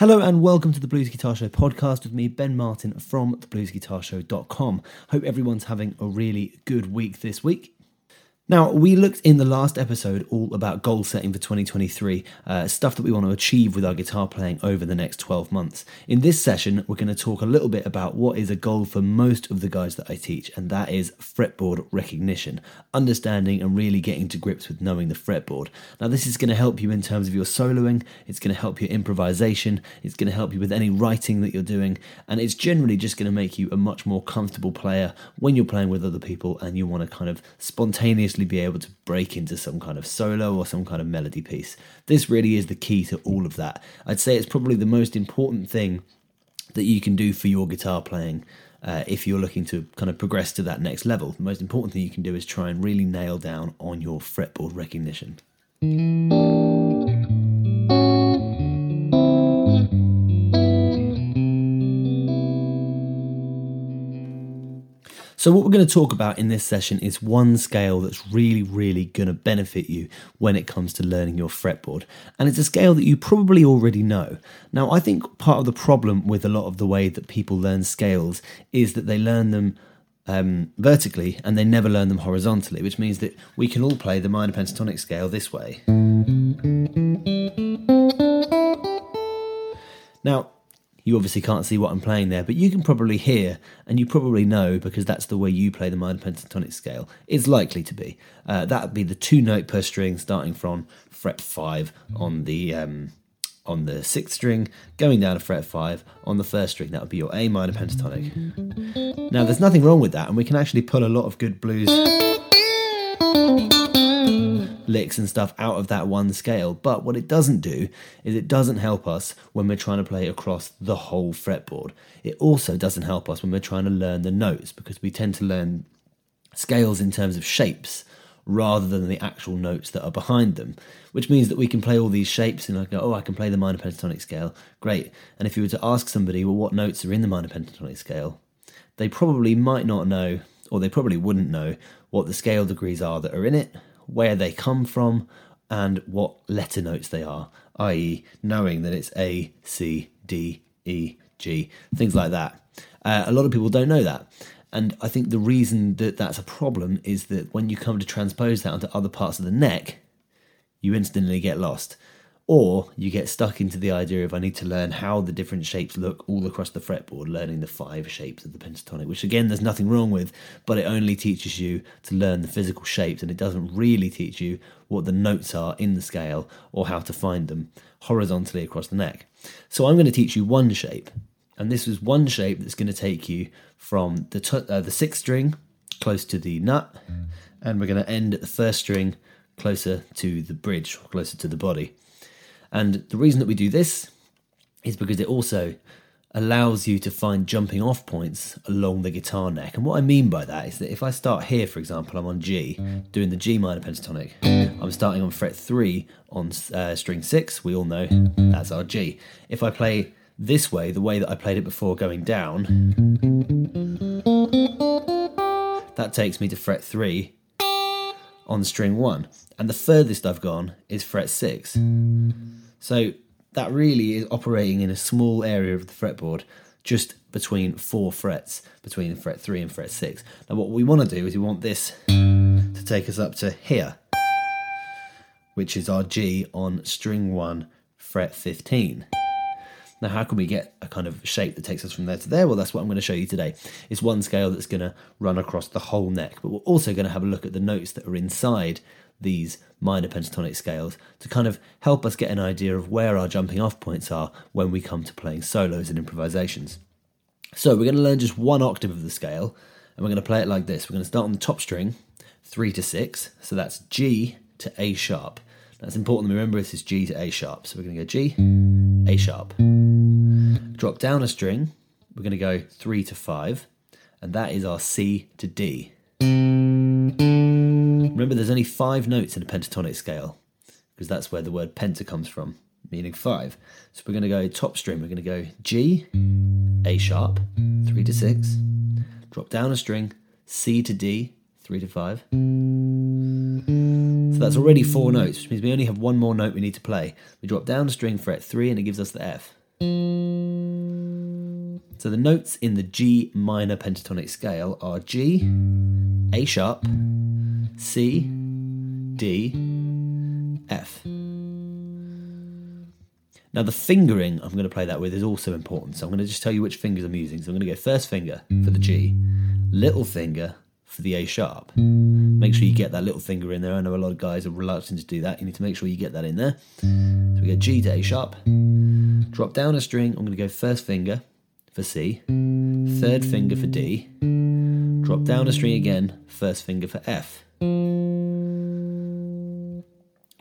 Hello and welcome to the Blues Guitar Show podcast with me, Ben Martin from thebluesguitarshow.com. Hope everyone's having a really good week this week. Now, we looked in the last episode all about goal setting for 2023, uh, stuff that we want to achieve with our guitar playing over the next 12 months. In this session, we're going to talk a little bit about what is a goal for most of the guys that I teach, and that is fretboard recognition, understanding and really getting to grips with knowing the fretboard. Now, this is going to help you in terms of your soloing, it's going to help your improvisation, it's going to help you with any writing that you're doing, and it's generally just going to make you a much more comfortable player when you're playing with other people and you want to kind of spontaneously be able to break into some kind of solo or some kind of melody piece. This really is the key to all of that. I'd say it's probably the most important thing that you can do for your guitar playing uh, if you're looking to kind of progress to that next level. The most important thing you can do is try and really nail down on your fretboard recognition. So, what we're going to talk about in this session is one scale that's really, really going to benefit you when it comes to learning your fretboard. And it's a scale that you probably already know. Now, I think part of the problem with a lot of the way that people learn scales is that they learn them um, vertically and they never learn them horizontally, which means that we can all play the minor pentatonic scale this way. Now, you obviously can't see what I'm playing there, but you can probably hear, and you probably know because that's the way you play the minor pentatonic scale. It's likely to be. Uh, that would be the two note per string, starting from fret five on the um, on the sixth string, going down to fret five on the first string. That would be your A minor pentatonic. Now, there's nothing wrong with that, and we can actually pull a lot of good blues licks and stuff out of that one scale. But what it doesn't do is it doesn't help us when we're trying to play across the whole fretboard. It also doesn't help us when we're trying to learn the notes because we tend to learn scales in terms of shapes rather than the actual notes that are behind them, which means that we can play all these shapes and I go, oh, I can play the minor pentatonic scale, great. And if you were to ask somebody, well, what notes are in the minor pentatonic scale, they probably might not know, or they probably wouldn't know what the scale degrees are that are in it, where they come from, and what letter notes they are, i.e., knowing that it's A, C, D, E, G, things like that. Uh, a lot of people don't know that. And I think the reason that that's a problem is that when you come to transpose that onto other parts of the neck, you instantly get lost. Or you get stuck into the idea of I need to learn how the different shapes look all across the fretboard, learning the five shapes of the pentatonic, which again, there's nothing wrong with, but it only teaches you to learn the physical shapes and it doesn't really teach you what the notes are in the scale or how to find them horizontally across the neck. So I'm going to teach you one shape, and this is one shape that's going to take you from the, t- uh, the sixth string close to the nut, and we're going to end at the first string closer to the bridge, closer to the body. And the reason that we do this is because it also allows you to find jumping off points along the guitar neck. And what I mean by that is that if I start here, for example, I'm on G, doing the G minor pentatonic. I'm starting on fret 3 on uh, string 6, we all know that's our G. If I play this way, the way that I played it before going down, that takes me to fret 3 on string 1. And the furthest I've gone is fret 6. So that really is operating in a small area of the fretboard, just between four frets, between fret three and fret six. Now, what we want to do is we want this to take us up to here, which is our G on string one, fret 15. Now, how can we get a kind of shape that takes us from there to there? Well, that's what I'm going to show you today. It's one scale that's going to run across the whole neck, but we're also going to have a look at the notes that are inside these minor pentatonic scales to kind of help us get an idea of where our jumping off points are when we come to playing solos and improvisations. So we're going to learn just one octave of the scale and we're going to play it like this. We're going to start on the top string, 3 to 6, so that's G to A sharp. That's important to remember this is G to A sharp. So we're going to go G, A sharp. Drop down a string, we're going to go 3 to 5, and that is our C to D. Remember, there's only five notes in a pentatonic scale, because that's where the word penta comes from, meaning five. So we're going to go top string, we're going to go G, A sharp, 3 to 6, drop down a string, C to D, 3 to 5. So that's already four notes, which means we only have one more note we need to play. We drop down a string, fret 3, and it gives us the F. So the notes in the G minor pentatonic scale are G, A sharp, C, D, F. Now the fingering I'm going to play that with is also important. So I'm going to just tell you which fingers I'm using. So I'm going to go first finger for the G, little finger for the A sharp. Make sure you get that little finger in there. I know a lot of guys are reluctant to do that. You need to make sure you get that in there. So we get G to A sharp. Drop down a string. I'm going to go first finger for C, third finger for D, drop down a string again, first finger for F.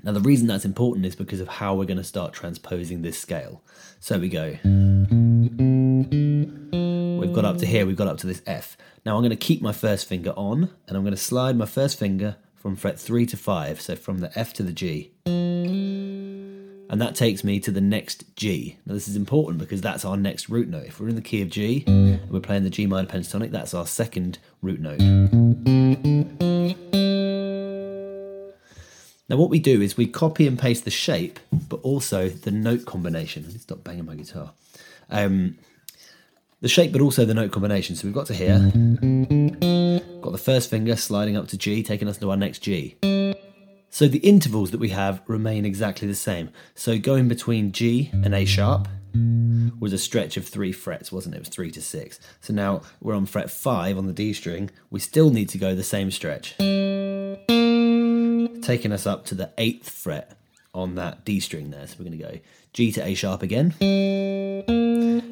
Now, the reason that's important is because of how we're going to start transposing this scale. So we go. We've got up to here, we've got up to this F. Now I'm going to keep my first finger on, and I'm going to slide my first finger from fret 3 to 5, so from the F to the G and that takes me to the next G. Now, this is important because that's our next root note. If we're in the key of G and we're playing the G minor pentatonic, that's our second root note. Now, what we do is we copy and paste the shape, but also the note combination. Let me stop banging my guitar. Um, the shape, but also the note combination. So we've got to here, got the first finger sliding up to G, taking us to our next G. So the intervals that we have remain exactly the same. So going between G and A sharp was a stretch of three frets, wasn't it? It was three to six. So now we're on fret five on the D string. We still need to go the same stretch, taking us up to the eighth fret on that D string there. So we're going to go G to A sharp again.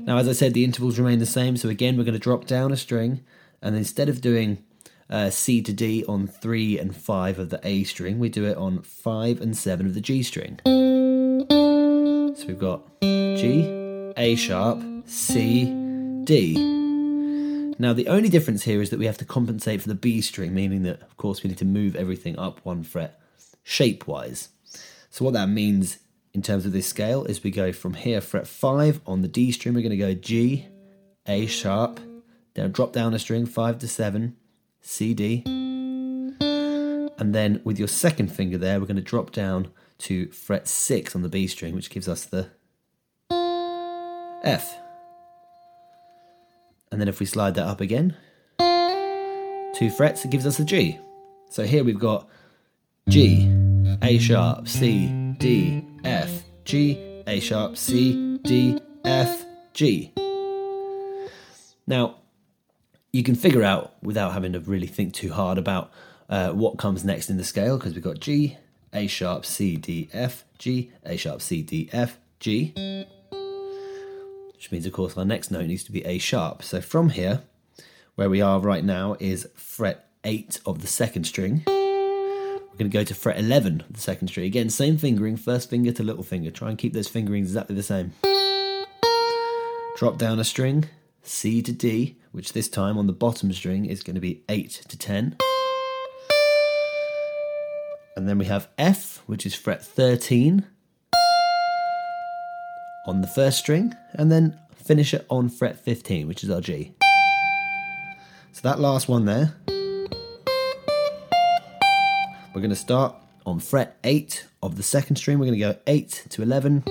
Now, as I said, the intervals remain the same. So again, we're going to drop down a string, and instead of doing uh, C to D on 3 and 5 of the A string. We do it on 5 and 7 of the G string. So we've got G, A sharp, C, D. Now, the only difference here is that we have to compensate for the B string, meaning that, of course, we need to move everything up one fret shape wise. So, what that means in terms of this scale is we go from here, fret 5 on the D string, we're going to go G, A sharp, then drop down a string, 5 to 7, C, D. And then with your second finger there, we're going to drop down to fret 6 on the B string, which gives us the F. And then if we slide that up again, two frets, it gives us a G. So here we've got G, A sharp, C, D, F, G, A sharp, C, D, F, G. Now, you can figure out without having to really think too hard about uh, what comes next in the scale because we've got G, A sharp, C, D, F, G, A sharp, C, D, F, G. Which means, of course, our next note needs to be A sharp. So from here, where we are right now is fret 8 of the second string. We're going to go to fret 11 the second string. Again, same fingering, first finger to little finger. Try and keep those fingerings exactly the same. Drop down a string, C to D, which this time on the bottom string is going to be 8 to 10. And then we have F, which is fret 13 on the first string, and then finish it on fret 15, which is our G. So that last one there, we're going to start on fret 8 of the second string. We're going to go 8 to 11.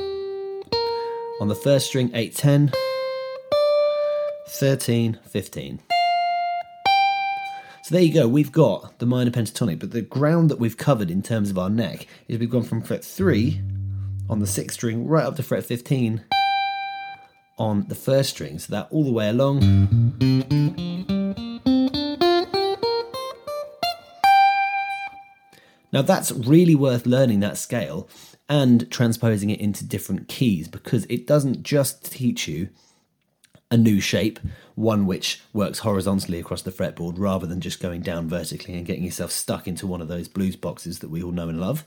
On the first string, 8, 10. 13, 15. So there you go, we've got the minor pentatonic, but the ground that we've covered in terms of our neck is we've gone from fret 3 on the sixth string right up to fret 15 on the first string, so that all the way along. Now, that's really worth learning that scale and transposing it into different keys because it doesn't just teach you a new shape, one which works horizontally across the fretboard rather than just going down vertically and getting yourself stuck into one of those blues boxes that we all know and love.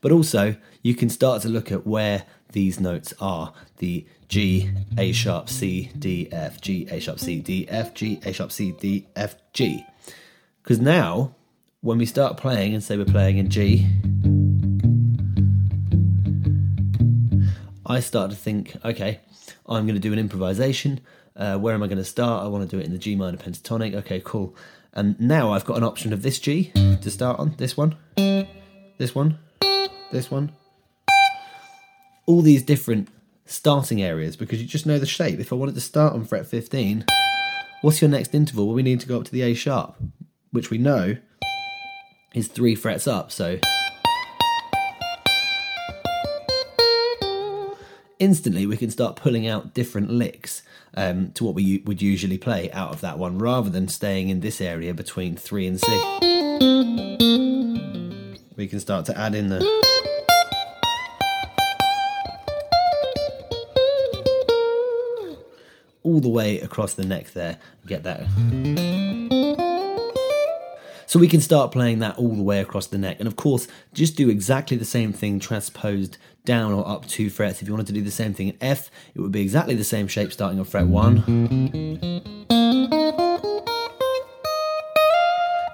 But also, you can start to look at where these notes are the G, A sharp, C, D, F, G, A sharp, C, D, F, G, A sharp, C, D, F, G. Because now, when we start playing and say we're playing in G, I start to think, okay, I'm going to do an improvisation. Uh, where am I going to start? I want to do it in the G minor pentatonic. Okay, cool. And now I've got an option of this G to start on. This one, this one, this one. All these different starting areas because you just know the shape. If I wanted to start on fret 15, what's your next interval? Well, we need to go up to the A sharp, which we know is three frets up. So instantly we can start pulling out different licks um, to what we would usually play out of that one rather than staying in this area between 3 and C. We can start to add in the. All the way across the neck there, get that. So we can start playing that all the way across the neck. And of course, just do exactly the same thing transposed down or up two frets. If you wanted to do the same thing in F, it would be exactly the same shape starting on fret 1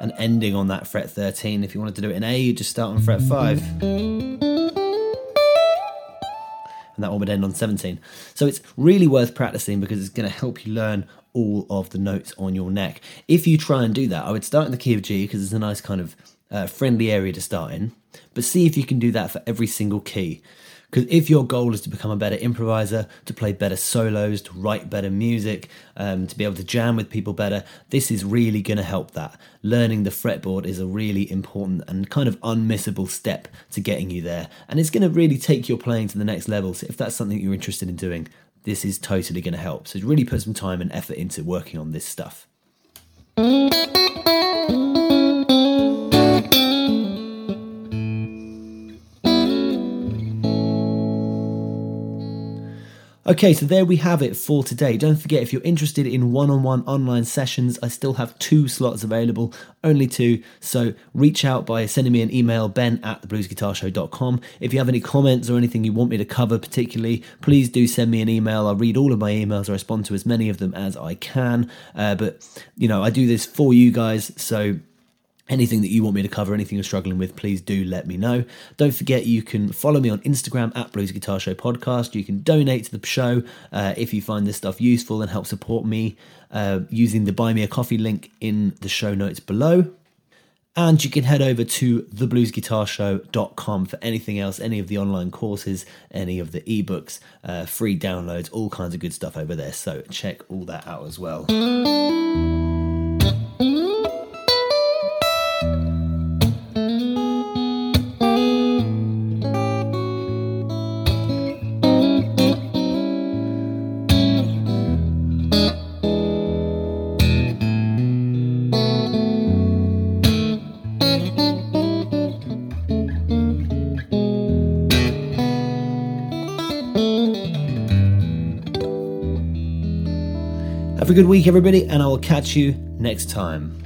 and ending on that fret 13. If you wanted to do it in A, you just start on fret 5. And that one would end on 17. So it's really worth practicing because it's going to help you learn all of the notes on your neck. If you try and do that, I would start in the key of G because it's a nice kind of uh, friendly area to start in, but see if you can do that for every single key. Because if your goal is to become a better improviser, to play better solos, to write better music, um, to be able to jam with people better, this is really going to help that. Learning the fretboard is a really important and kind of unmissable step to getting you there. And it's going to really take your playing to the next level. So if that's something you're interested in doing, this is totally going to help. So really put some time and effort into working on this stuff. Okay, so there we have it for today. Don't forget, if you're interested in one on one online sessions, I still have two slots available, only two. So reach out by sending me an email, ben at thebluesguitarshow.com. If you have any comments or anything you want me to cover particularly, please do send me an email. I'll read all of my emails, I respond to as many of them as I can. Uh, but, you know, I do this for you guys, so Anything that you want me to cover, anything you're struggling with, please do let me know. Don't forget you can follow me on Instagram at Blues Guitar Show Podcast. You can donate to the show uh, if you find this stuff useful and help support me uh, using the Buy Me a Coffee link in the show notes below. And you can head over to thebluesguitarshow.com for anything else, any of the online courses, any of the ebooks, uh, free downloads, all kinds of good stuff over there. So check all that out as well. Good week, everybody, and I will catch you next time.